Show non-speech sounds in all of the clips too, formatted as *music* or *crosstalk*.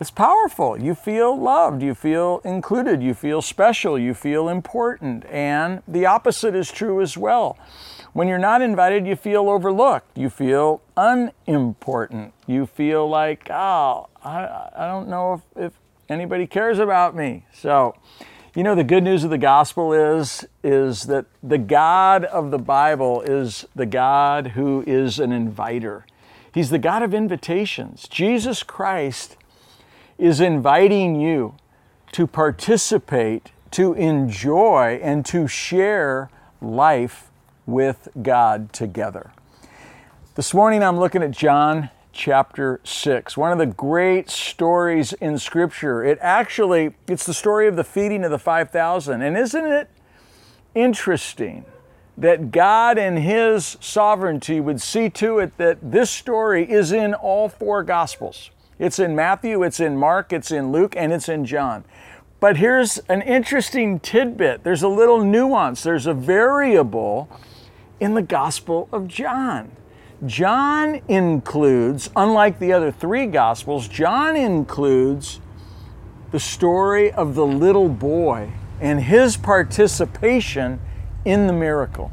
It's powerful. You feel loved, you feel included, you feel special, you feel important. And the opposite is true as well. When you're not invited, you feel overlooked, you feel unimportant, you feel like, oh, I, I don't know if, if anybody cares about me. So, you know, the good news of the gospel is, is that the God of the Bible is the God who is an inviter. He's the God of invitations. Jesus Christ is inviting you to participate, to enjoy, and to share life with God together. This morning I'm looking at John chapter 6 one of the great stories in scripture. It actually it's the story of the feeding of the 5000 and isn't it interesting that God in his sovereignty would see to it that this story is in all four gospels it's in Matthew, it's in Mark, it's in Luke, and it's in John. But here's an interesting tidbit there's a little nuance, there's a variable in the Gospel of John. John includes, unlike the other three Gospels, John includes the story of the little boy and his participation in the miracle.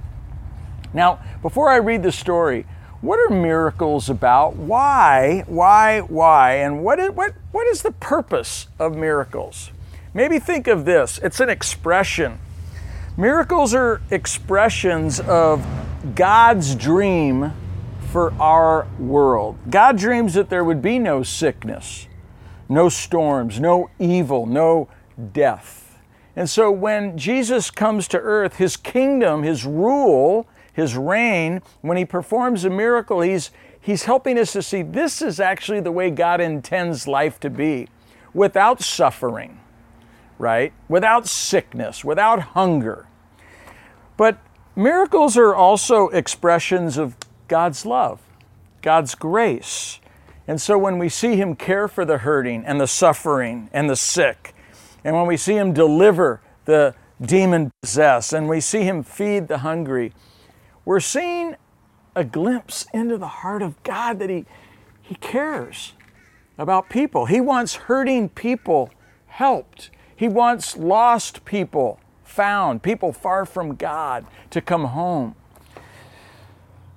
Now, before I read the story, what are miracles about? Why, why, why? And what is, what, what is the purpose of miracles? Maybe think of this it's an expression. Miracles are expressions of God's dream for our world. God dreams that there would be no sickness, no storms, no evil, no death. And so when Jesus comes to earth, his kingdom, his rule, his reign, when he performs a miracle, he's, he's helping us to see this is actually the way God intends life to be without suffering, right? Without sickness, without hunger. But miracles are also expressions of God's love, God's grace. And so when we see Him care for the hurting and the suffering and the sick, and when we see Him deliver the demon possessed, and we see Him feed the hungry, we're seeing a glimpse into the heart of God that He, he cares about people. He wants hurting people helped. He wants lost people found, people far from God to come home.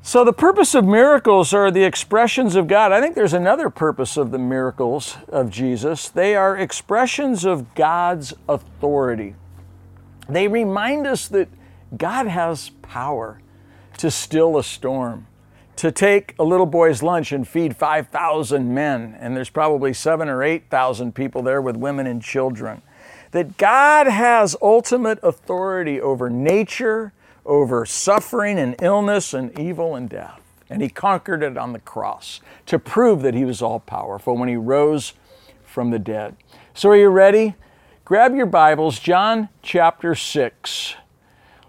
So, the purpose of miracles are the expressions of God. I think there's another purpose of the miracles of Jesus. They are expressions of God's authority. They remind us that God has power to still a storm, to take a little boy's lunch and feed 5,000 men, and there's probably seven or 8,000 people there with women and children. That God has ultimate authority over nature, over suffering and illness and evil and death. And He conquered it on the cross to prove that He was all powerful when He rose from the dead. So, are you ready? Grab your Bibles, John chapter 6.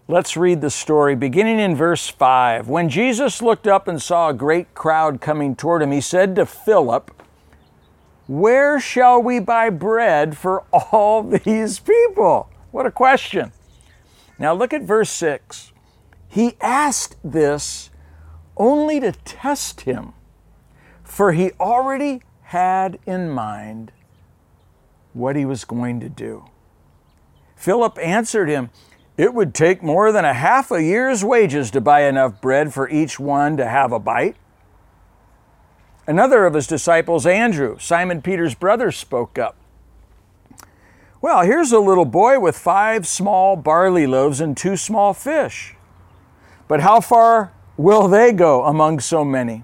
Let's read the story beginning in verse 5. When Jesus looked up and saw a great crowd coming toward him, he said to Philip, Where shall we buy bread for all *laughs* these people? What a question. Now look at verse 6. He asked this only to test him, for he already had in mind what he was going to do. Philip answered him, it would take more than a half a year's wages to buy enough bread for each one to have a bite. Another of his disciples, Andrew, Simon Peter's brother, spoke up. Well, here's a little boy with five small barley loaves and two small fish. But how far will they go among so many?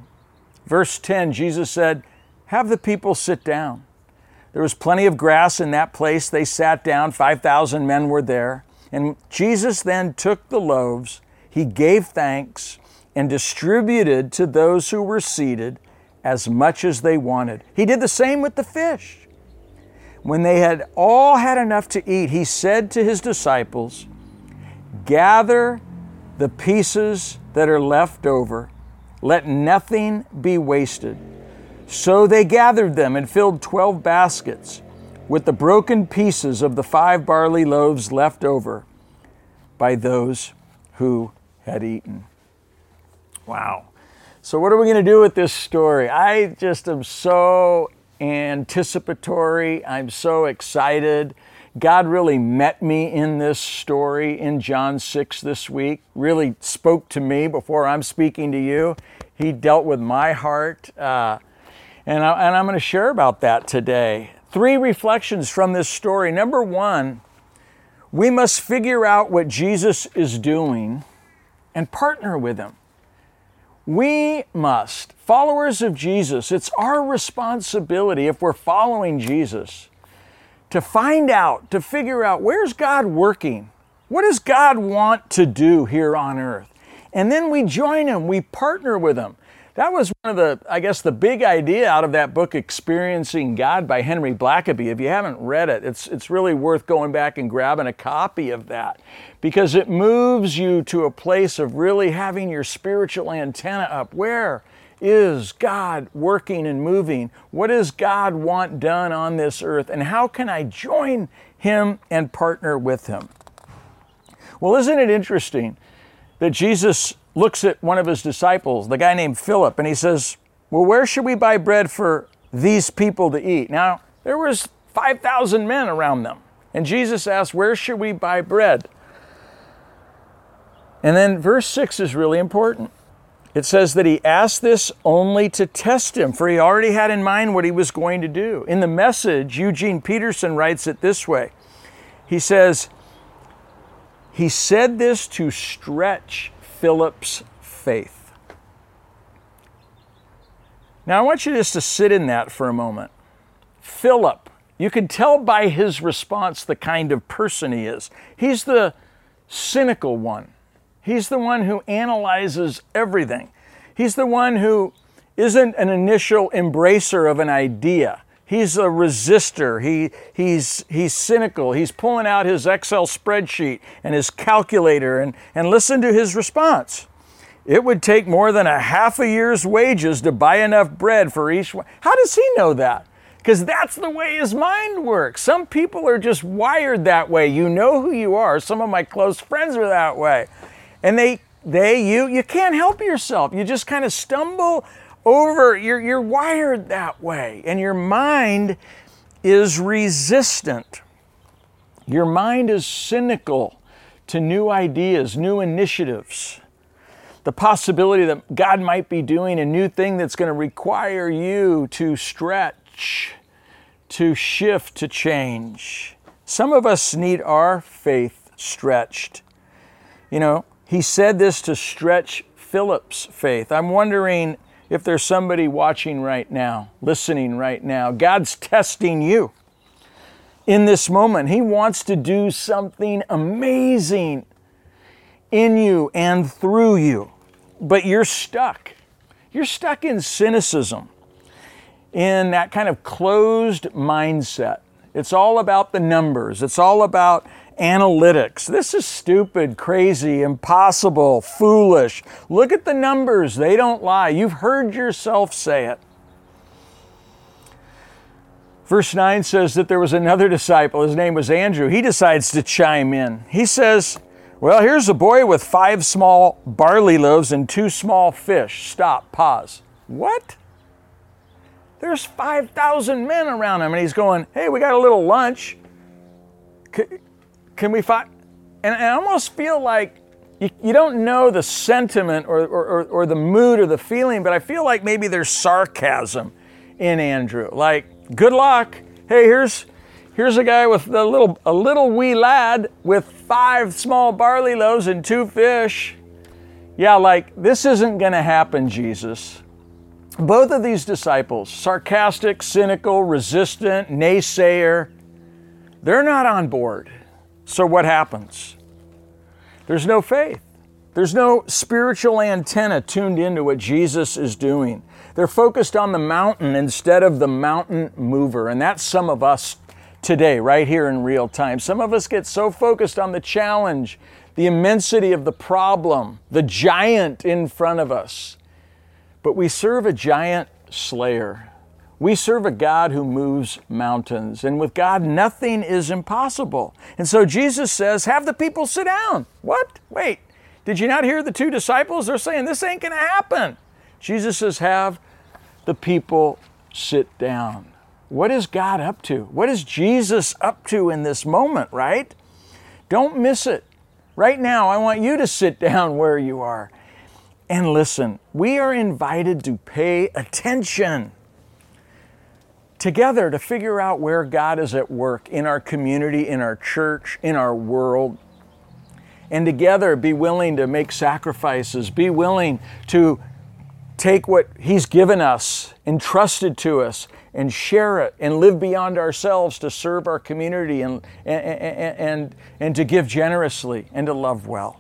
Verse 10, Jesus said, Have the people sit down. There was plenty of grass in that place. They sat down. 5,000 men were there. And Jesus then took the loaves, he gave thanks, and distributed to those who were seated as much as they wanted. He did the same with the fish. When they had all had enough to eat, he said to his disciples, Gather the pieces that are left over, let nothing be wasted. So they gathered them and filled twelve baskets with the broken pieces of the five barley loaves left over by those who had eaten. Wow. So, what are we going to do with this story? I just am so anticipatory. I'm so excited. God really met me in this story in John 6 this week, really spoke to me before I'm speaking to you. He dealt with my heart. Uh, and, I, and I'm going to share about that today. Three reflections from this story. Number one, we must figure out what Jesus is doing and partner with him. We must, followers of Jesus, it's our responsibility if we're following Jesus to find out, to figure out where's God working? What does God want to do here on earth? And then we join Him, we partner with Him. That was one of the, I guess, the big idea out of that book, Experiencing God by Henry Blackaby. If you haven't read it, it's, it's really worth going back and grabbing a copy of that because it moves you to a place of really having your spiritual antenna up. Where is God working and moving? What does God want done on this earth? And how can I join Him and partner with Him? Well, isn't it interesting that Jesus looks at one of his disciples, the guy named Philip, and he says, Well, where should we buy bread for these people to eat? Now, there was 5,000 men around them. And Jesus asked, Where should we buy bread? And then verse 6 is really important. It says that he asked this only to test him, for he already had in mind what he was going to do. In the message, Eugene Peterson writes it this way He says, He said this to stretch Philip's faith. Now, I want you just to sit in that for a moment. Philip, you can tell by his response the kind of person he is. He's the cynical one, he's the one who analyzes everything, he's the one who isn't an initial embracer of an idea. He's a resistor. He, he's, he's cynical. He's pulling out his Excel spreadsheet and his calculator and, and listen to his response. It would take more than a half a year's wages to buy enough bread for each one. How does he know that? Because that's the way his mind works. Some people are just wired that way. You know who you are. Some of my close friends are that way. And they, they, you, you can't help yourself. You just kind of stumble over, you're, you're wired that way, and your mind is resistant. Your mind is cynical to new ideas, new initiatives. The possibility that God might be doing a new thing that's going to require you to stretch, to shift, to change. Some of us need our faith stretched. You know, he said this to stretch Philip's faith. I'm wondering if there's somebody watching right now, listening right now, God's testing you in this moment. He wants to do something amazing in you and through you, but you're stuck. You're stuck in cynicism, in that kind of closed mindset. It's all about the numbers, it's all about analytics. This is stupid, crazy, impossible, foolish. Look at the numbers, they don't lie. You've heard yourself say it. Verse 9 says that there was another disciple, his name was Andrew. He decides to chime in. He says, Well, here's a boy with five small barley loaves and two small fish. Stop, pause. What? There's 5,000 men around him, and he's going, Hey, we got a little lunch. Can we find? And I almost feel like you, you don't know the sentiment or, or, or the mood or the feeling, but I feel like maybe there's sarcasm in Andrew. Like, good luck. Hey, here's here's a guy with a little a little wee lad with five small barley loaves and two fish. Yeah, like this isn't going to happen, Jesus. Both of these disciples, sarcastic, cynical, resistant, naysayer, they're not on board. So what happens? There's no faith. There's no spiritual antenna tuned into what Jesus is doing. They're focused on the mountain instead of the mountain mover. And that's some of us today, right here in real time. Some of us get so focused on the challenge, the immensity of the problem, the giant in front of us. But we serve a giant slayer. We serve a God who moves mountains, and with God, nothing is impossible. And so Jesus says, Have the people sit down. What? Wait, did you not hear the two disciples? They're saying, This ain't gonna happen. Jesus says, Have the people sit down. What is God up to? What is Jesus up to in this moment, right? Don't miss it. Right now, I want you to sit *laughs* down where you are and listen. We are invited to pay attention together to figure out where God is at work in our community, in our church, in our world. And together be willing to make sacrifices, be willing to take what He's given us, entrusted to us, and share it and live beyond ourselves to serve our community and, and, and, and, to give generously and to love well.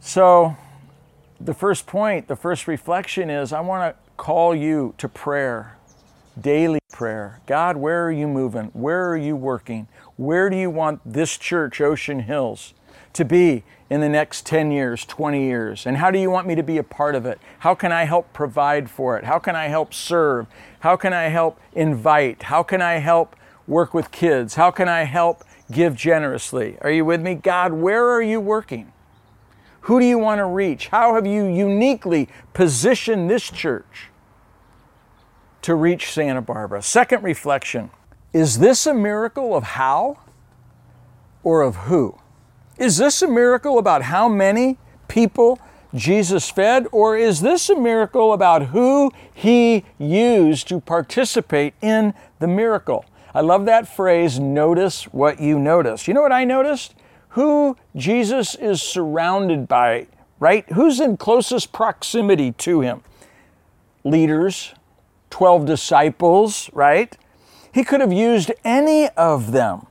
So, the first point, the first reflection is I want to call you to prayer, daily prayer. God, where are you moving? Where are you working? Where do you want this church, Ocean Hills, to be in the next 10 years, 20 years? And how do you want me to be a part of it? How can I help provide for it? How can I help serve? How can I help invite? How can I help work with kids? How can I help give generously? Are you with me? God, where are you working? Who do you want to reach? How have you uniquely positioned this church to reach Santa Barbara? Second reflection is this a miracle of how or of who? Is this a miracle about how many people Jesus fed, or is this a miracle about who he used to participate in the miracle? I love that phrase, notice what you notice. You know what I noticed? Who Jesus is surrounded by, right? Who's in closest proximity to him? Leaders, 12 disciples, right? He could have used any of them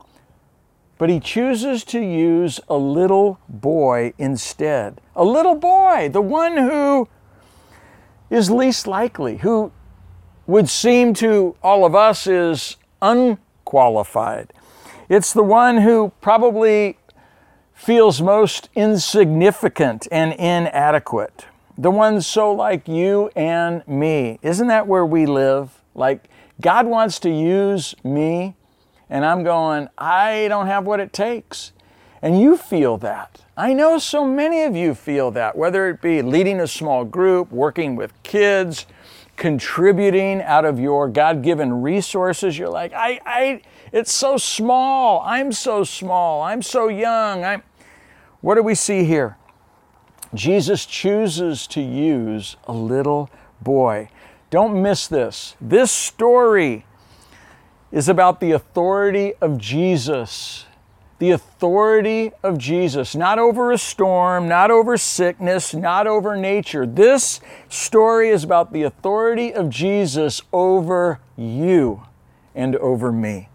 but he chooses to use a little boy instead. A little boy, the one who is least likely, who would seem to all of us is unqualified. It's the one who probably feels most insignificant and inadequate. The ones so like you and me. Isn't that where we live? Like, God wants to use me and I'm going, I don't have what it takes. And you feel that. I know so many of you feel that, whether it be leading a small group, working with kids, contributing out of your God given resources. You're like, I, I, it's so small. I'm so small. I'm so young. I'm, what do we see here? Jesus chooses to use a little boy. Don't miss this. This story is about the authority of Jesus. The authority of Jesus, not over a storm, not over sickness, not over nature. This story is about the authority of Jesus over you and over me.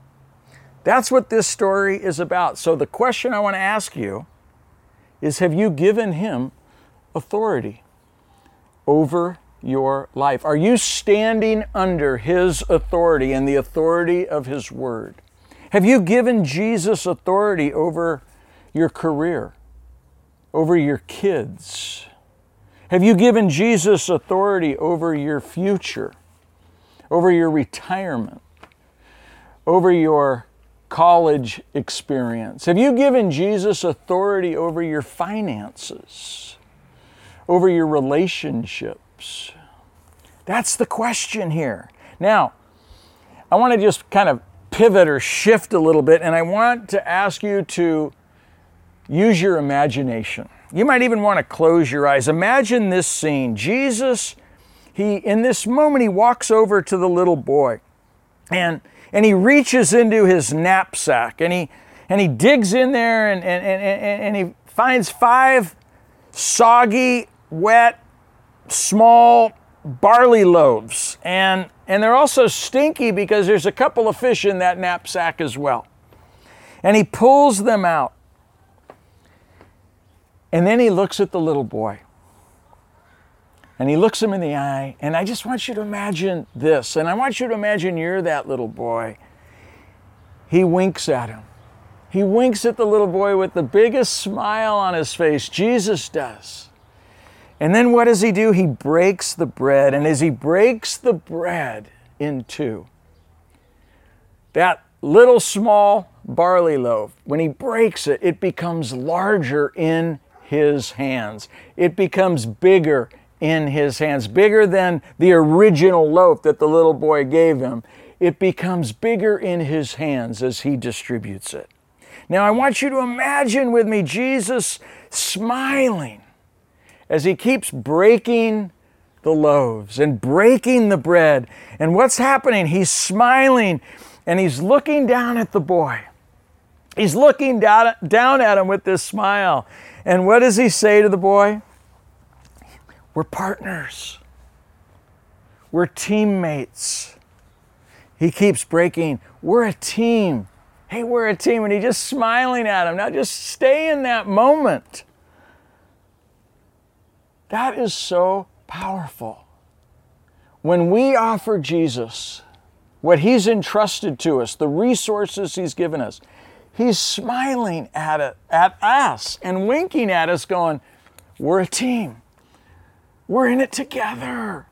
That's what this story is about. So, the question I want to ask you is Have you given him authority over your life? Are you standing under His authority and the authority of His Word? Have you given Jesus authority over your career, over your kids? Have you given Jesus authority over your future, over your retirement, over your college experience? Have you given Jesus authority over your finances, over your relationships? That's the question here. Now, I want to just kind of pivot or shift a little bit, and I want to ask you to use your imagination. You might even want to close your eyes. Imagine this scene. Jesus, he in this moment he walks over to the little boy and and he reaches into his knapsack and he and he digs in there and, and, and, and he finds five soggy, wet small barley loaves. And, and they're also stinky because there's a couple of fish in that knapsack as well. And he pulls them out. And then he looks at the little boy. And he looks him in the eye. And I just want you to imagine this. And I want you to imagine you're that little boy. he winks at him. He winks at the little boy with the biggest smile on his face. Jesus does. And then what does he do? He breaks the bread. And as he breaks the bread in two, that little small barley loaf, when he breaks it, it becomes larger in his hands. It becomes bigger in his hands, bigger than the original loaf that the little boy gave him. It becomes bigger in his hands as he distributes it. Now, I want you to imagine with me Jesus smiling as he keeps breaking the loaves and breaking the bread. And what's happening? He's smiling and he's looking down at the boy. He's looking down, down at him with this smile. And what does he say to the boy? We're partners. We're teammates. He keeps breaking. We're a team. Hey, we're a team. And he's just smiling at him. Now just stay in that moment. That is so powerful. When we offer Jesus what he's entrusted to us, the resources he's given us, he's smiling at it, at us and winking at us, going, We're a team. We're in it together.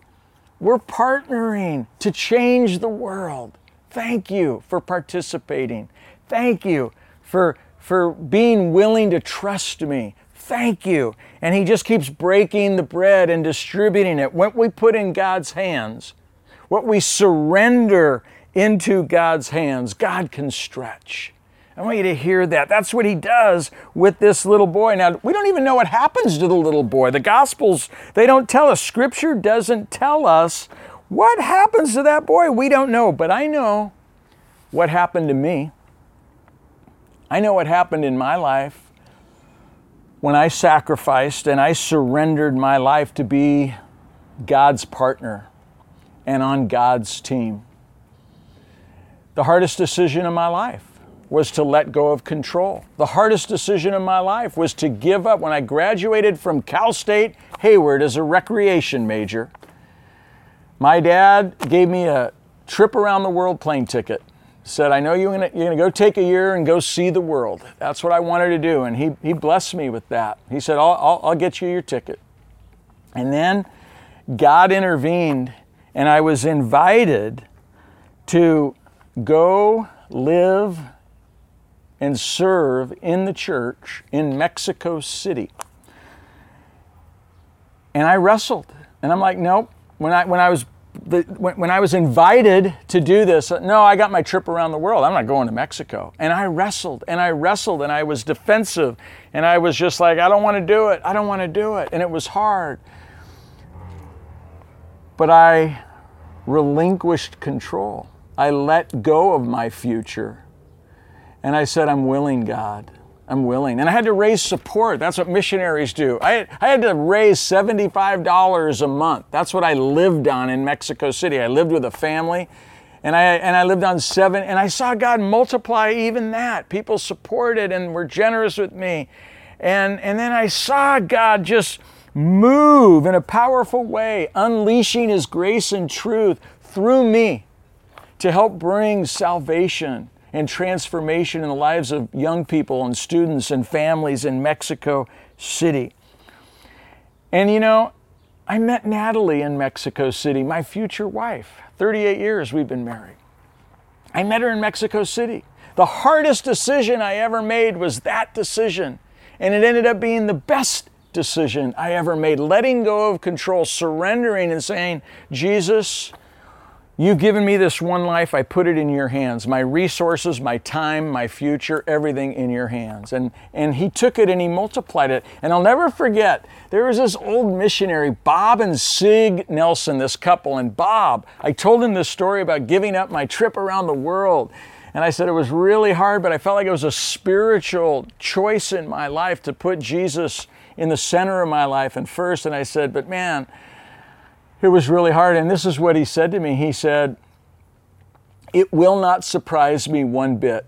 We're partnering to change the world. Thank you for participating. Thank you for, for being willing to trust me. Thank you. And he just keeps breaking the bread and distributing it. What we put in God's hands, what we surrender into God's hands, God can stretch. I want you to hear that. That's what he does with this little boy. Now, we don't even know what happens to the little boy. The Gospels, they don't tell us. Scripture doesn't tell us what happens to that boy. We don't know, but I know what happened to me. I know what happened in my life when I sacrificed and I surrendered my life to be God's partner and on God's team. The hardest decision of my life was to let go of control. The hardest decision of my life was to give up when I graduated from Cal State Hayward as a recreation major. My dad gave me a trip around the world plane ticket said, I know you're going you're gonna go take a year and go see the world. That's what I wanted to do. And he, he blessed me with that. He said, I'll, I'll, I'll get you your ticket. And then God intervened, and I was invited to go live and serve in the church in Mexico City. And I wrestled. And I'm like, nope. When I, when I was the, when, when I was invited to do this, no, I got my trip around the world. I'm not going to Mexico. And I wrestled and I wrestled and I was defensive and I was just like, I don't want to do it. I don't want to do it. And it was hard. But I relinquished control. I let go of my future. And I said, I'm willing, God. I'm willing. And I had to raise support. That's what missionaries do. I, I had to raise $75 a month. That's what I lived on in Mexico City. I lived with a family and I, and I lived on seven, and I saw God multiply even that. People supported and were generous with me. And, and then I saw God just move in a powerful way, unleashing His grace and truth through me to help bring salvation and transformation in the lives of young people and students and families in Mexico City. And you know, I met Natalie in Mexico City, my future wife. 38 years we've been married. I met her in Mexico City. The hardest decision I ever made was that decision. And it ended up being the best decision I ever made. Letting go of control, surrendering and saying, Jesus, You've given me this one life, I put it in your hands. My resources, my time, my future, everything in your hands. And, and he took it and he multiplied it. And I'll never forget, there was this old missionary, Bob and Sig Nelson, this couple. And Bob, I told him this story about giving up my trip around the world. And I said it was really hard, but I felt like it was a spiritual choice in my life to put Jesus in the center of my life and first. And I said, but man, it was really hard. And this is what he said to me. He said, It will not surprise me one bit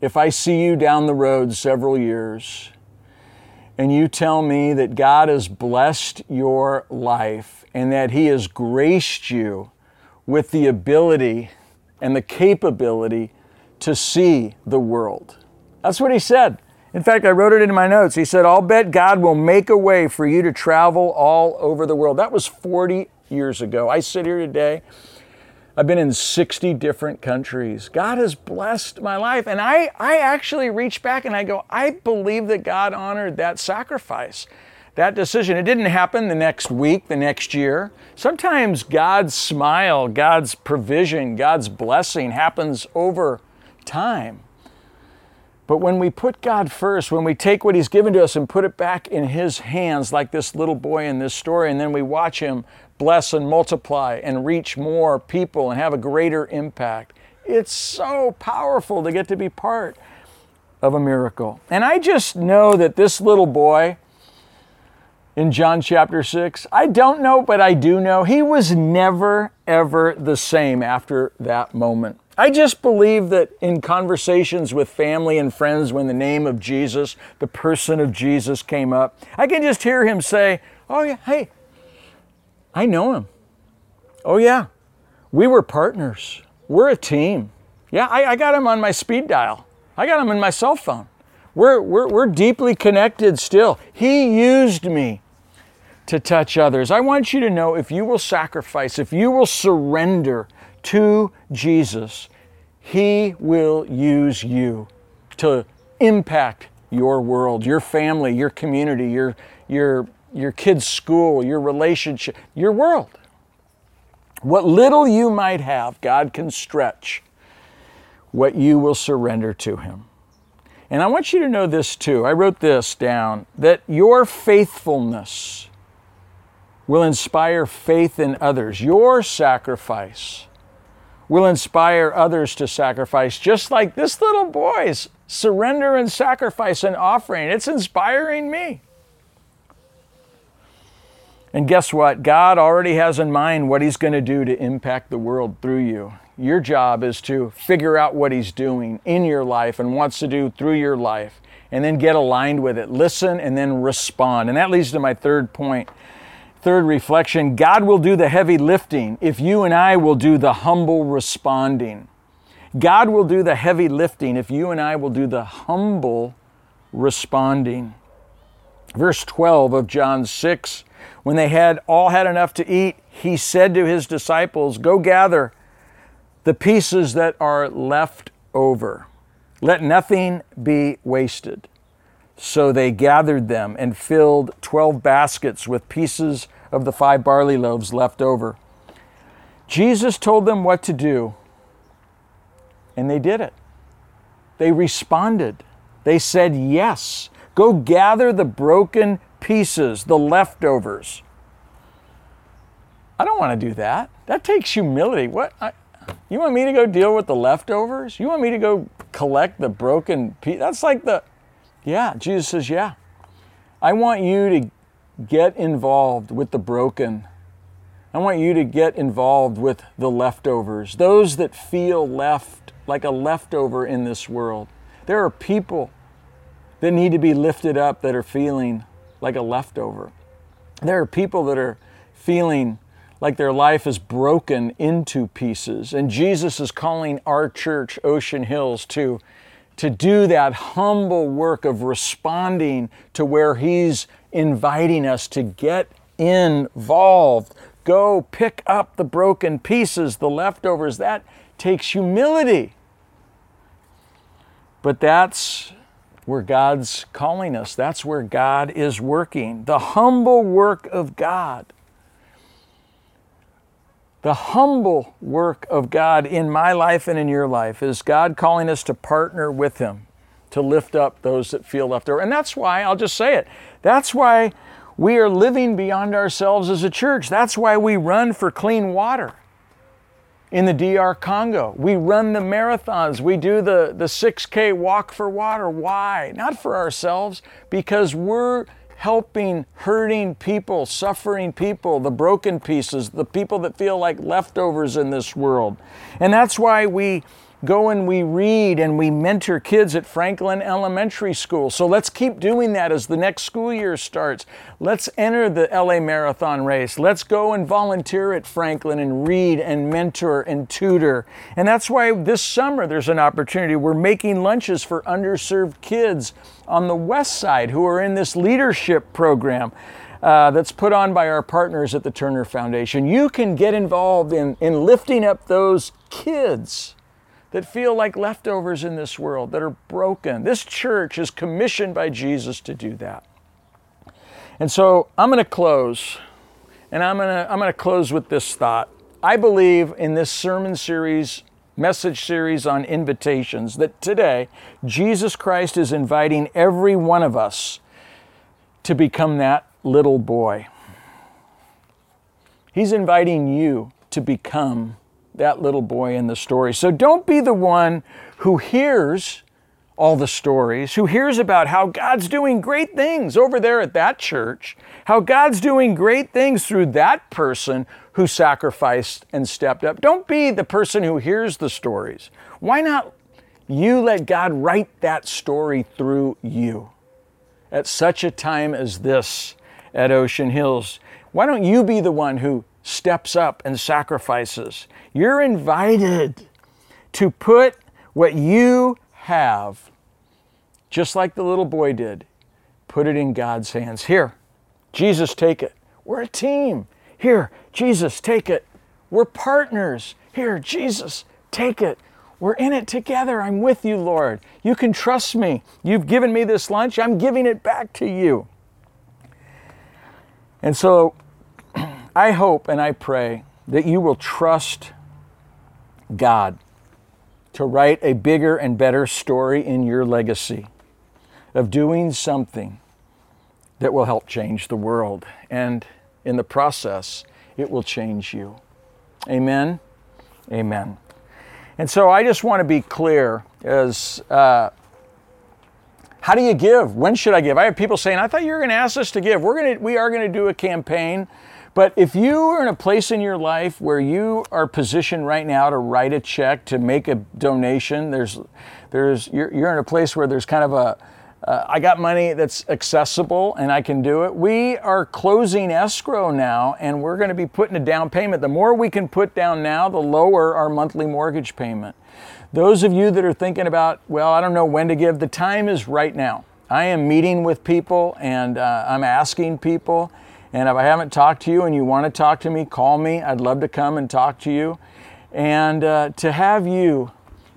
if I see you down the road several years and you tell me that God has blessed your life and that He has graced you with the ability and the capability to see the world. That's what he said. In fact, I wrote it in my notes. He said, I'll bet God will make a way for you to travel all over the world. That was 40 years ago. I sit here today. I've been in 60 different countries. God has blessed my life. And I, I actually reach back and I go, I believe that God honored that sacrifice, that decision. It didn't happen the next week, the next year. Sometimes God's smile, God's provision, God's blessing happens over time. But when we put God first, when we take what He's given to us and put it back in His hands, like this little boy in this story, and then we watch Him bless and multiply and reach more people and have a greater impact, it's so powerful to get to be part of a miracle. And I just know that this little boy in John chapter 6, I don't know, but I do know, he was never, ever the same after that moment. I just believe that in conversations with family and friends, when the name of Jesus, the person of Jesus came up, I can just hear him say, Oh, yeah, hey, I know him. Oh, yeah, we were partners. We're a team. Yeah, I, I got him on my speed dial, I got him in my cell phone. We're, we're, we're deeply connected still. He used me to touch others. I want you to know if you will sacrifice, if you will surrender to Jesus, He will use you to impact your world, your family, your community, your, your, your kids' school, your relationship, your world. What little you might have, God can stretch what you will surrender to Him. And I want you to know this too. I wrote this down that your faithfulness will inspire faith in others. Your sacrifice will inspire others to sacrifice, just like this little boy's surrender and sacrifice and offering. It's inspiring me. And guess what? God already has in mind what He's going to do to impact the world through you. Your job is to figure out what He's doing in your life and wants to do through your life, and then get aligned with it. Listen and then respond. And that leads to my third point Third reflection God will do the heavy lifting if you and I will do the humble responding. God will do the heavy lifting if you and I will do the humble responding. Verse 12 of John 6 When they had all had enough to eat, he said to his disciples, Go gather the pieces that are left over. Let nothing be wasted. So they gathered them and filled twelve baskets with pieces of the five barley loaves left over. Jesus told them what to do, and they did it. They responded. They said, Yes, go gather the broken pieces, the leftovers. I don't want to do that. That takes humility. What? I, you want me to go deal with the leftovers? You want me to go collect the broken piece? That's like the, yeah, Jesus says, yeah. I want you to get involved with the broken. I want you to get involved with the leftovers, those that feel left like a leftover in this world. There are people that need to be lifted up that are feeling like a leftover. There are people that are feeling like their life is broken into pieces. And Jesus is calling our church, Ocean Hills, to to do that humble work of responding to where He's inviting us to get involved. Go pick up the broken pieces, the leftovers. That takes humility. But that's where God's calling us. That's where God is working. The humble work of God the humble work of God in my life and in your life is God calling us to partner with Him to lift up those that feel left over. And that's why, I'll just say it, that's why we are living beyond ourselves as a church. That's why we run for clean water in the DR Congo. We run the marathons. We do the, the 6K walk for water. Why? Not for ourselves, because we're helping hurting people, suffering people, the broken pieces, the people that feel like leftovers in this world. And that's why we go and we read and we mentor kids at Franklin Elementary School. So let's keep doing that as the next school year starts. Let's enter the LA Marathon race. Let's go and volunteer at Franklin and read and mentor and tutor. And that's why this summer there's an opportunity. We're making lunches for underserved kids on the west side who are in this leadership program. Uh, that's put on by our partners at the Turner Foundation. You can get involved in, in lifting up those kids that feel like leftovers in this world, that are broken. This church is commissioned by Jesus to do that. And so I'm going to close, and I'm going to, I'm going to close with this thought. I believe in this sermon series, message series on invitations, that today Jesus Christ is inviting every one of us to become that little boy. He's inviting you to become that little boy in the story. So don't be the one who hears all the stories, who hears about how God's doing great things over there at that church, how God's doing great things through that person who sacrificed and stepped up. Don't be the person who hears the stories. Why not you let God write that story through you at such a time as this? at Ocean Hills. Why don't you be the one who steps up and sacrifices? You're invited to put what you have, just like the little boy did, put it in God's hands. Here, Jesus, take it. We're a team. Here, Jesus, take it. We're partners. Here, Jesus, take it. We're in it together. I'm with you, Lord. You can trust me. You've given me this lunch. I'm giving it back to you. And so I hope and I pray that you will trust God to write a bigger and better story in your legacy of doing something that will help change the world. And in the process, it will change you. Amen. Amen. And so I just want to be clear as uh, how do you give? When should I give? I have people saying, I thought you were going to ask us to give. We're going to, we are going to do a campaign. But if you are in a place in your life where you are positioned right now to write a check, to make a donation, there's, there's, you're, you're in a place where there's kind of a, uh, I got money that's accessible and I can do it. We are closing escrow now and we're going to be putting a down payment. The more we can put down now, the lower our monthly mortgage payment. Those of you that are thinking about, well, I don't know when to give, the time is right now. I am meeting with people and uh, I'm asking people. And if I haven't talked to you and you want to talk to me, call me. I'd love to come and talk to you. And uh, to have you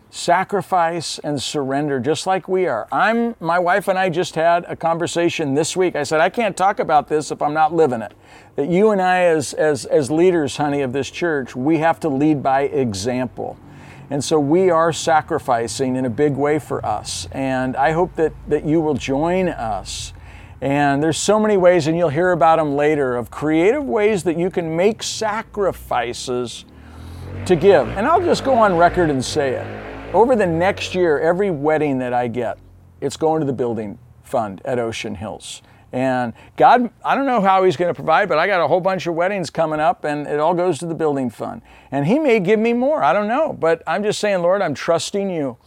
sacrifice and surrender just like we are. I'm my wife and I just had a conversation this week. I said I can't talk about this if I'm not living it. That you and I as as as leaders, honey, of this church, we have to lead by example. And so we are sacrificing in a big way for us. And I hope that, that you will join us. And there's so many ways, and you'll hear about them later, of creative ways that you can make sacrifices to give. And I'll just go on record and say it. Over the next year, every wedding that I get, it's going to the building fund at Ocean Hills. And God, I don't know how He's going to provide, but I got a whole bunch of weddings coming up, and it all goes to the building fund. And He may give me more, I don't know. But I'm just saying, Lord, I'm trusting you.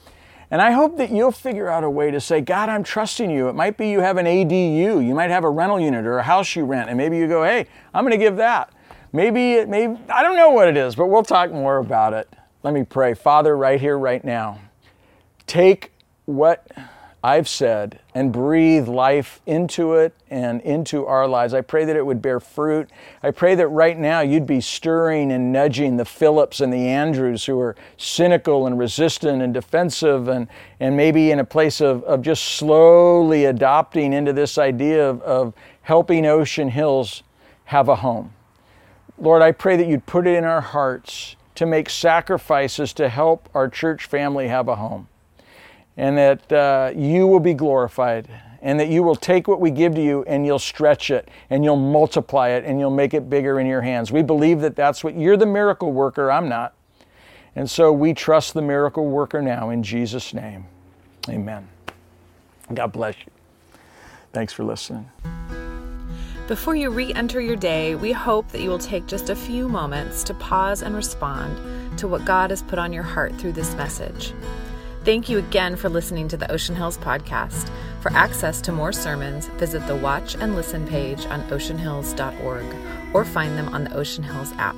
And I hope that you'll figure out a way to say, God, I'm trusting you. It might be you have an ADU, you might have a rental unit or a house you rent, and maybe you go, hey, I'm going to give that. Maybe it may, I don't know what it is, but we'll talk more about it. Let me pray. Father, right here, right now, take what I've said and breathe life into it and into our lives. I pray that it would bear fruit. I pray that right now you'd be stirring and nudging the Philips and the Andrews who are cynical and resistant and defensive and, and maybe in a place of, of just slowly adopting into this idea of, of helping Ocean Hills have a home. Lord, I pray that you'd put it in our hearts to make sacrifices to help our church family have a home and that uh, you will be glorified and that you will take what we give to you and you'll stretch it and you'll multiply it and you'll make it bigger in your hands. We believe that that's what you're the miracle worker, I'm not. And so we trust the miracle worker now in Jesus' name. Amen. God bless you. Thanks for listening. Before you re enter your day, we hope that you will take just a few moments to pause and respond to what God has put on your heart through this message. Thank you again for listening to the Ocean Hills podcast. For access to more sermons, visit the Watch and Listen page on oceanhills.org or find them on the Ocean Hills app.